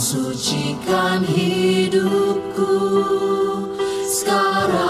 Sucikan hidupku. Sekarang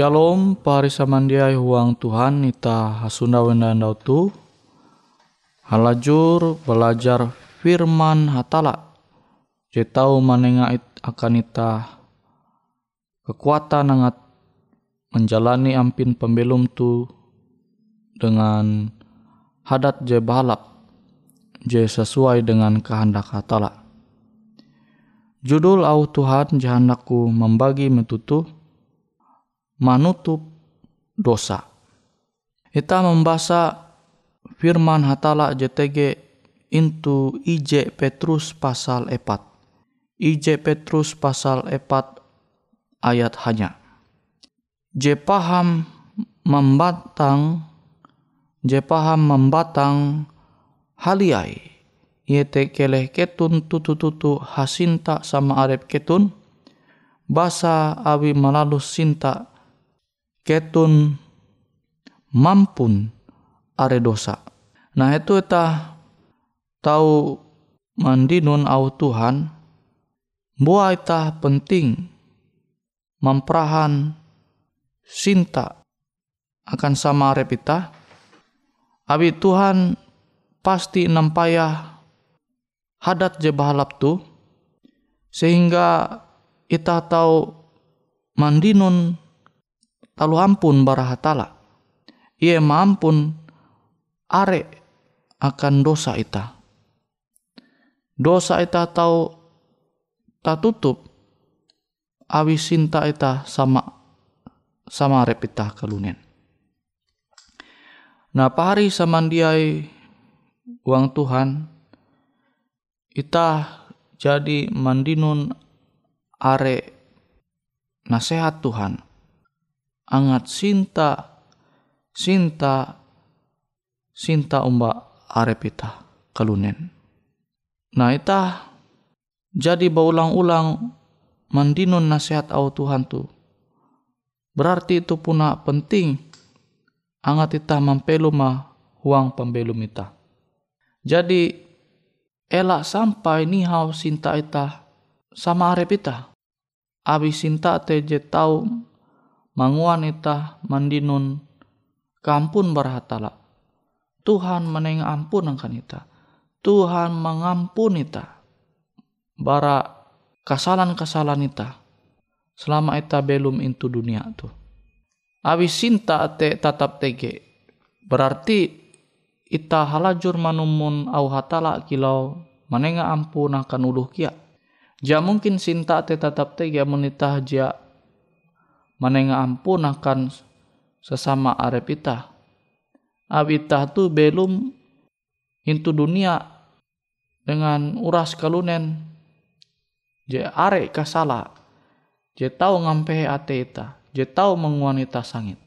Shalom pari samandiai huang Tuhan ita hasunda wendandau tu halajur belajar firman hatala. Je tahu manenga it, akan ita kekuatan angat menjalani ampin pembelum tu dengan hadat je balap je sesuai dengan kehendak hatala. Judul au Tuhan jahandaku membagi metutu manutup dosa. Kita membaca firman hatala JTG into IJ Petrus pasal 4. IJ Petrus pasal 4 ayat hanya. Je paham membatang je paham membatang haliai yete keleh ketun tutu-tutu hasinta sama arep ketun basa awi melalus sinta ketun mampun are dosa. Nah itu kita tahu mandinun au Tuhan buah ita penting memperahan sinta akan sama repita abi Tuhan pasti nampaya hadat je bahalap tu sehingga ita tahu mandinun talu ampun barahatala. Ia mampun are akan dosa ita. Dosa ita tahu tak tutup awi sinta ita sama sama arep ita kalunen. Nah pahari samandiai uang Tuhan ita jadi mandinun are nasihat Tuhan angat sinta sinta sinta umba arepita kalunen. Nah ita jadi baulang-ulang mandinun nasihat au Tuhan tu. Berarti itu puna penting angat ita mampelu ma huang pembelum ita. Jadi elak sampai nihau sinta ita sama arep ita. Abi sinta te je tau manguan ita mandinun kampun berhatala. Tuhan meneng ampun akan ita. Tuhan mengampun ita. Bara kesalahan-kesalahan ita. Selama ita belum into dunia tu. Awi sinta te tatap tege. Berarti ita halajur manumun au hatala kilau menenga ampun akan uluh kia. Ja mungkin sinta te tatap tege menitah ja manenga ampun akan sesama arepita. Abita tu belum into dunia dengan uras kalunen. Je are kasala je tahu ngampe ate ita je tahu menguanita sangit.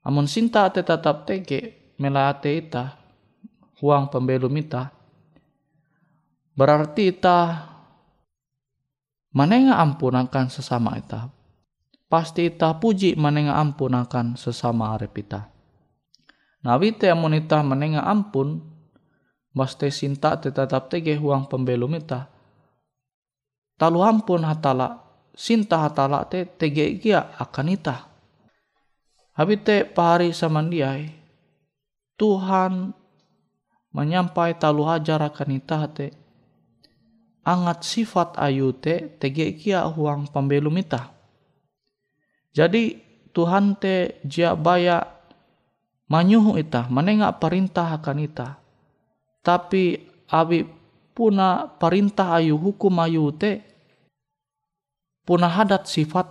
Amun sinta ate tetap teke mela ate ita huang pembelum ita. Berarti ita manenga ampun akan sesama ita pasti ita puji menenga ampun akan sesama arep ita. Nah wite amunita menenga ampun, baste sinta te tetap tege huang pembelum ita. Talu ampun hatala, sinta hatala te tege kia akan ita. Habite pahari samandiai, Tuhan menyampai talu hajar akan ita te, angat sifat ayu te tege kia huang pembelum ita jadi Tuhan te jia baya manyuhu ita, menengak perintah akan ita. Tapi abi puna perintah ayu hukum ayu te puna hadat sifat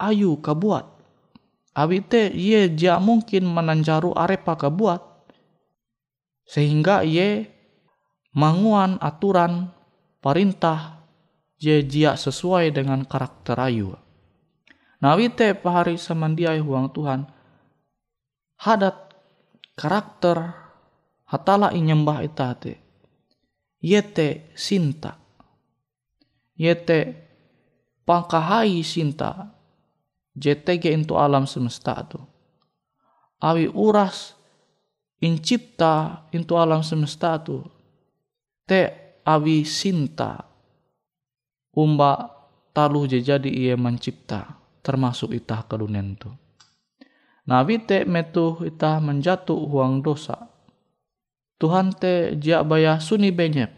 ayu kabuat. Abi te ye jia mungkin menanjaru arepa kabuat. Sehingga ye manguan aturan perintah je jia sesuai dengan karakter ayu. Nawite pahari samandiai huang Tuhan. Hadat karakter hatala inyembah itate. Yete sinta. Yete pangkahai sinta. JTG into alam semesta tu. Awi uras incipta into alam semesta tu. Te awi sinta umba taluh jadi ia mencipta termasuk itah ke dunia tu. Nah wite metu itah menjatuh huang dosa. Tuhan te jia baya suni benyep.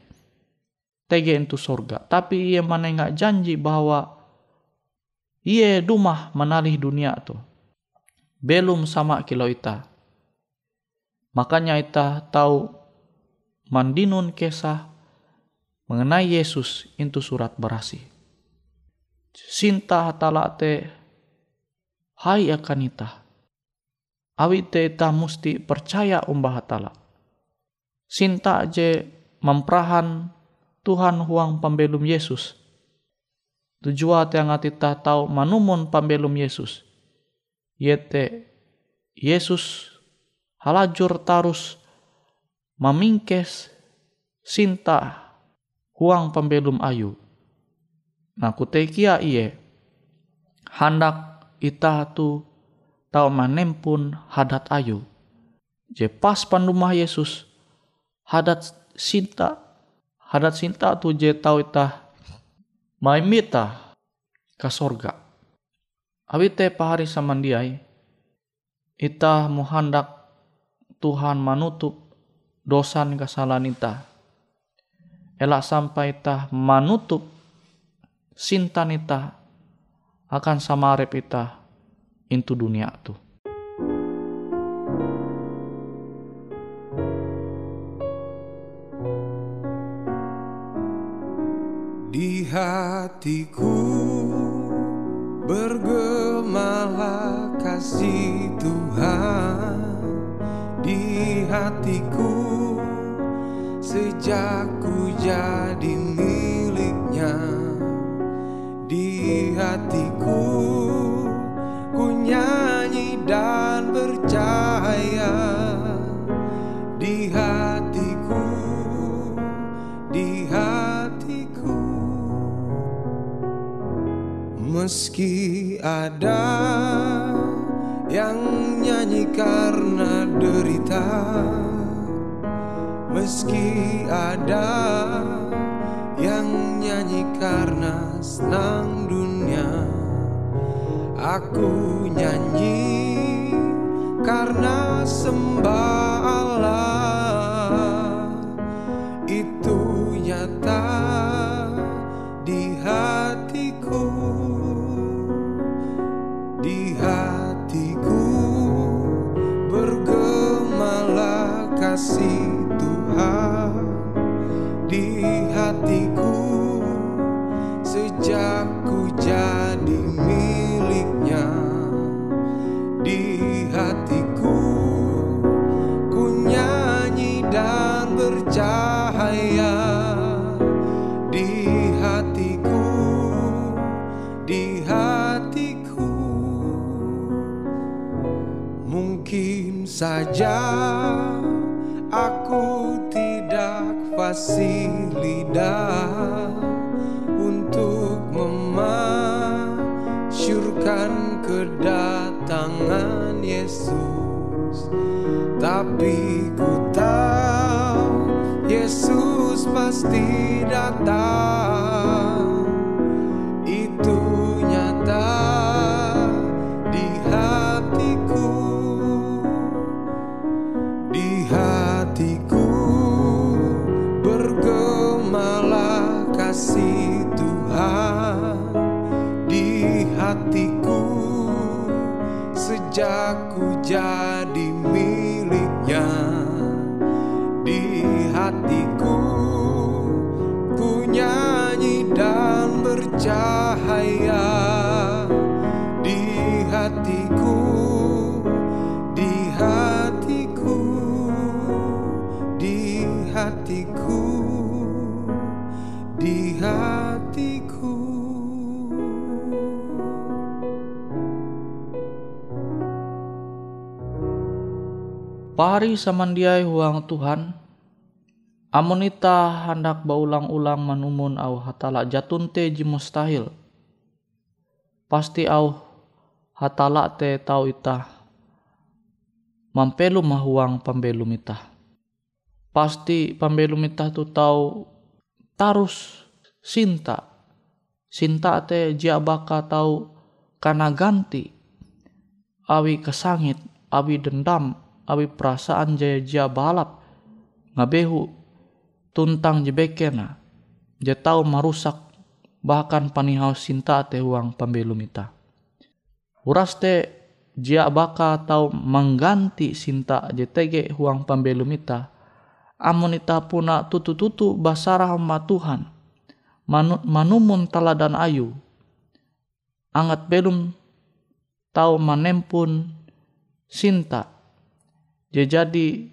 Tege itu sorga. Tapi ia mana nggak janji bahwa ia dumah menalih dunia tu. Belum sama kilo ita. Makanya ita tahu mandinun kesah mengenai Yesus itu surat berasi. Sinta hatala te hai akan ita. Awi te ita musti percaya umbah hatala. Sinta je memperahan Tuhan huang pembelum Yesus. Tujuan yang ita tahu manumun pembelum Yesus. Yete Yesus halajur tarus memingkes sinta huang pembelum ayu. Nah kutekia iye hendak ita tu tau manempun hadat ayu. Je pas pandumah Yesus hadat sinta hadat sinta tu je tau ita maimita ke sorga. Awite pahari samandiai ita muhandak Tuhan manutup dosan kesalahan ita elak sampai tah manutup sintan ita akan samarep ita into dunia tu. Di hatiku bergemalah kasih Tuhan di hatiku sejak ku jadi hatiku ku nyanyi dan bercahaya di hatiku di hatiku. Meski ada yang nyanyi karena derita Meski ada yang nyanyi karena senang dunia. Aku nyanyi karena sembah tapi ku tahu Yesus pasti hatiku di hatiku. Pari samandiai huang Tuhan, amonita hendak baulang-ulang manumun au hatala jatun te ji mustahil. Pasti au hatala te tau ita mampelu mahuang pambelum ita. Pasti pambelum ita tu tau tarus sinta. Sinta te jia baka tau karena ganti. Awi kesangit awi dendam awi perasaan jaya jaya balap. Ngabehu tuntang jebekena je tau marusak bahkan panihau sinta te uang pembelum ita uras te jia baka tau mengganti sinta JTG huang pembelum ita amun ita puna tutu-tutu basarah ma Tuhan. Manu, manumun taladan ayu. Angat belum tau manempun sinta. Jadi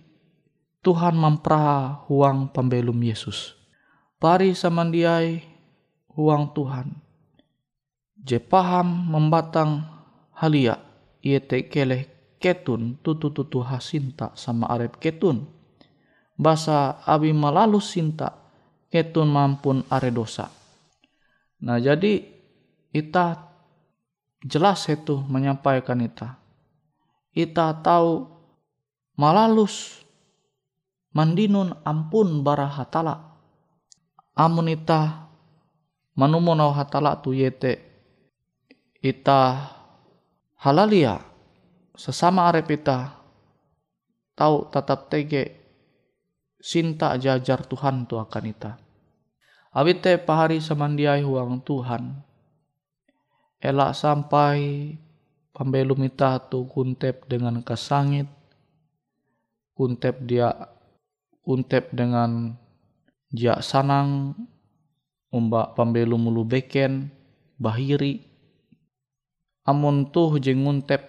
Tuhan memperaha huang pembelum Yesus. Pari samandiai huang Tuhan. Je paham membatang halia. Ia te keleh ketun tutu tutu hasinta sama arep ketun basa abi malalu sinta ketun mampun are dosa. Nah jadi kita jelas itu menyampaikan kita. Kita tahu malalus mandinun ampun bara hatala. Amun ita manumun au hatala tu yete ita halalia sesama arep ita tahu tetap tege sinta jajar Tuhan tu akan ita. Awite pahari samandiai huang Tuhan. Elak sampai pembelum ita tu kuntep dengan kesangit. Kuntep dia kuntep dengan jak sanang umbak pembelum mulu beken bahiri. Amun tuh jenguntep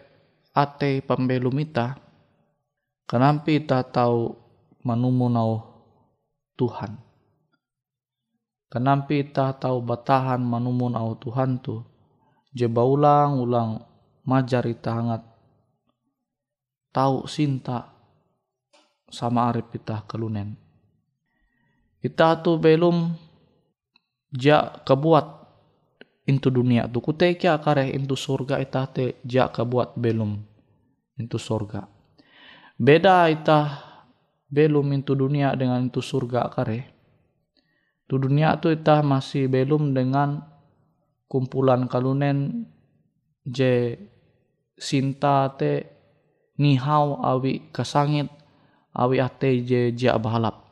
ate pembelum ita. Kenampi ita tahu manumunau Tuhan Kenampi ta tahu batahan manumun au Tuhan tu. Jeba ulang-ulang majar ita hangat. Tahu sinta sama arif ita kelunen. Ita tu belum ja kebuat intu dunia tu kuteki akare intu surga ita te ja kebuat belum intu surga. Beda ita belum intu dunia dengan intu surga akare Tu dunia tu kita masih belum dengan kumpulan kalunen je sinta te nihau awi kesangit awi ate je jia bahalap.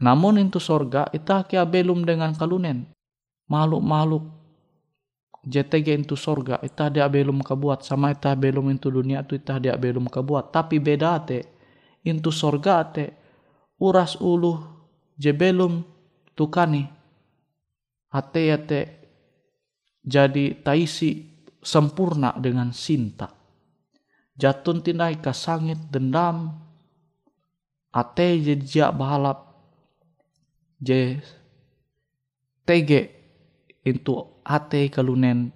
Namun itu sorga ita kia belum dengan kalunen. Makhluk-makhluk JTG itu sorga ita dia belum kebuat sama ita belum itu dunia tu ita dia belum kebuat tapi beda te itu sorga te uras ulu je belum tukani ate ate jadi taisi sempurna dengan sinta. Jatun tinai kasangit dendam ate jadi jak bahalap je tege itu ate kalunen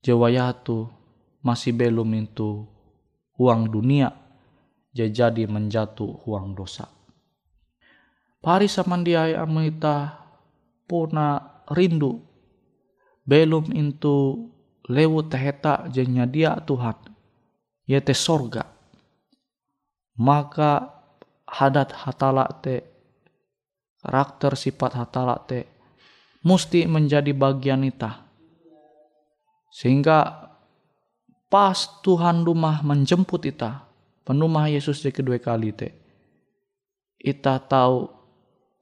jawayatu masih belum itu uang dunia jadi menjatuh uang dosa. Pari samandiai amita puna rindu. Belum into lewu teheta jenya dia Tuhan. Yete sorga. Maka hadat hatala te karakter sifat hatala te mesti menjadi bagian ita sehingga pas Tuhan rumah menjemput ita penumah Yesus di kedua kali te ita tahu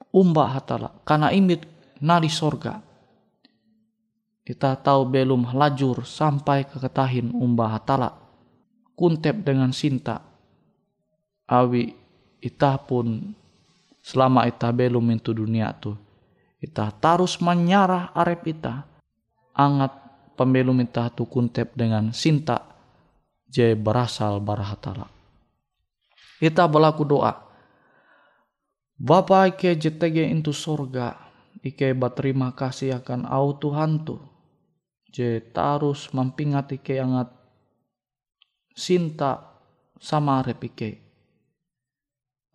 umba hatala karena imit nari sorga. Kita tahu belum lajur sampai ke ketahin umba hatala kuntep dengan sinta. Awi ita pun selama ita belum itu dunia tu ita tarus menyarah arep ita. Angat pembelum ita tu kuntep dengan sinta je berasal barahatala ita berlaku doa Bapa ike jetege into sorga, ike berterima kasih akan au Tuhan tu. Je tarus mampingat ike angat sinta sama arep ike.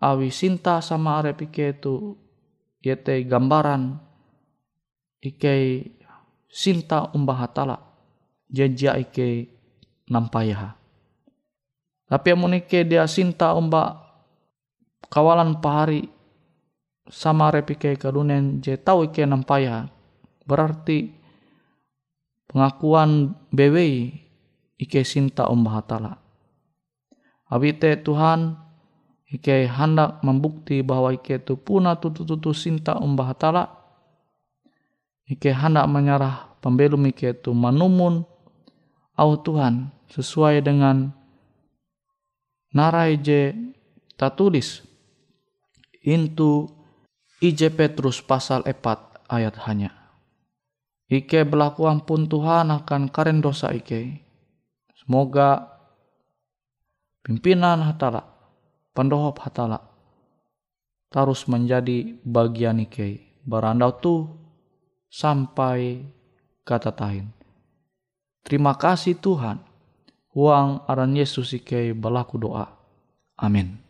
Awi sinta sama arep ike tu yete gambaran ike sinta umbah hatala jejak ike nampayah. Tapi amun ike dia sinta umbah kawalan pahari sama repike kalunen je tau ike nampaya berarti pengakuan bewei ike sinta umbah hatala. Abi te Tuhan ike hendak membukti bahwa ike tu puna tutu-tutu sinta umbah hatala. Ike hendak menyerah pembelum ike tu manumun au Tuhan sesuai dengan narai je tatulis intu IJ Petrus pasal 4 ayat hanya. Ike berlaku ampun Tuhan akan karen dosa Ike. Semoga pimpinan hatala, pendohop hatala, terus menjadi bagian Ike. Berandau tu sampai kata tahin. Terima kasih Tuhan. Uang aran Yesus Ike berlaku doa. Amin.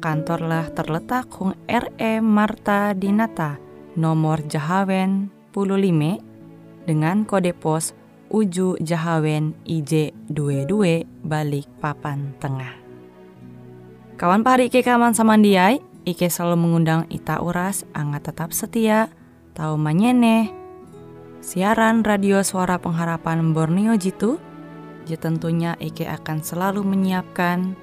kantorlah terletak Hung RE Marta Dinata, nomor Jahawen 15 dengan kode pos Uju Jahawen IJ 22 balik papan tengah. Kawan pari Ike kaman samandiai, Ike selalu mengundang Ita Uras, angga tetap setia, tahu manyene, siaran radio suara pengharapan Borneo Jitu, tentunya Ike akan selalu menyiapkan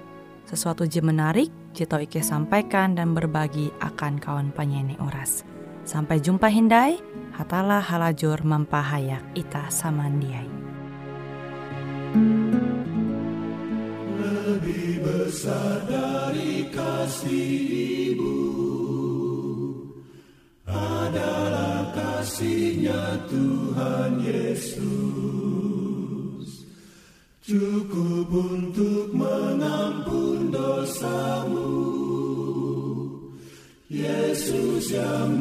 sesuatu je menarik, jito Ike sampaikan dan berbagi akan kawan penyanyi Uras. Sampai jumpa Hindai, hatalah halajur mempahayak ita samandiai. Lebih besar dari kasih Yesus yang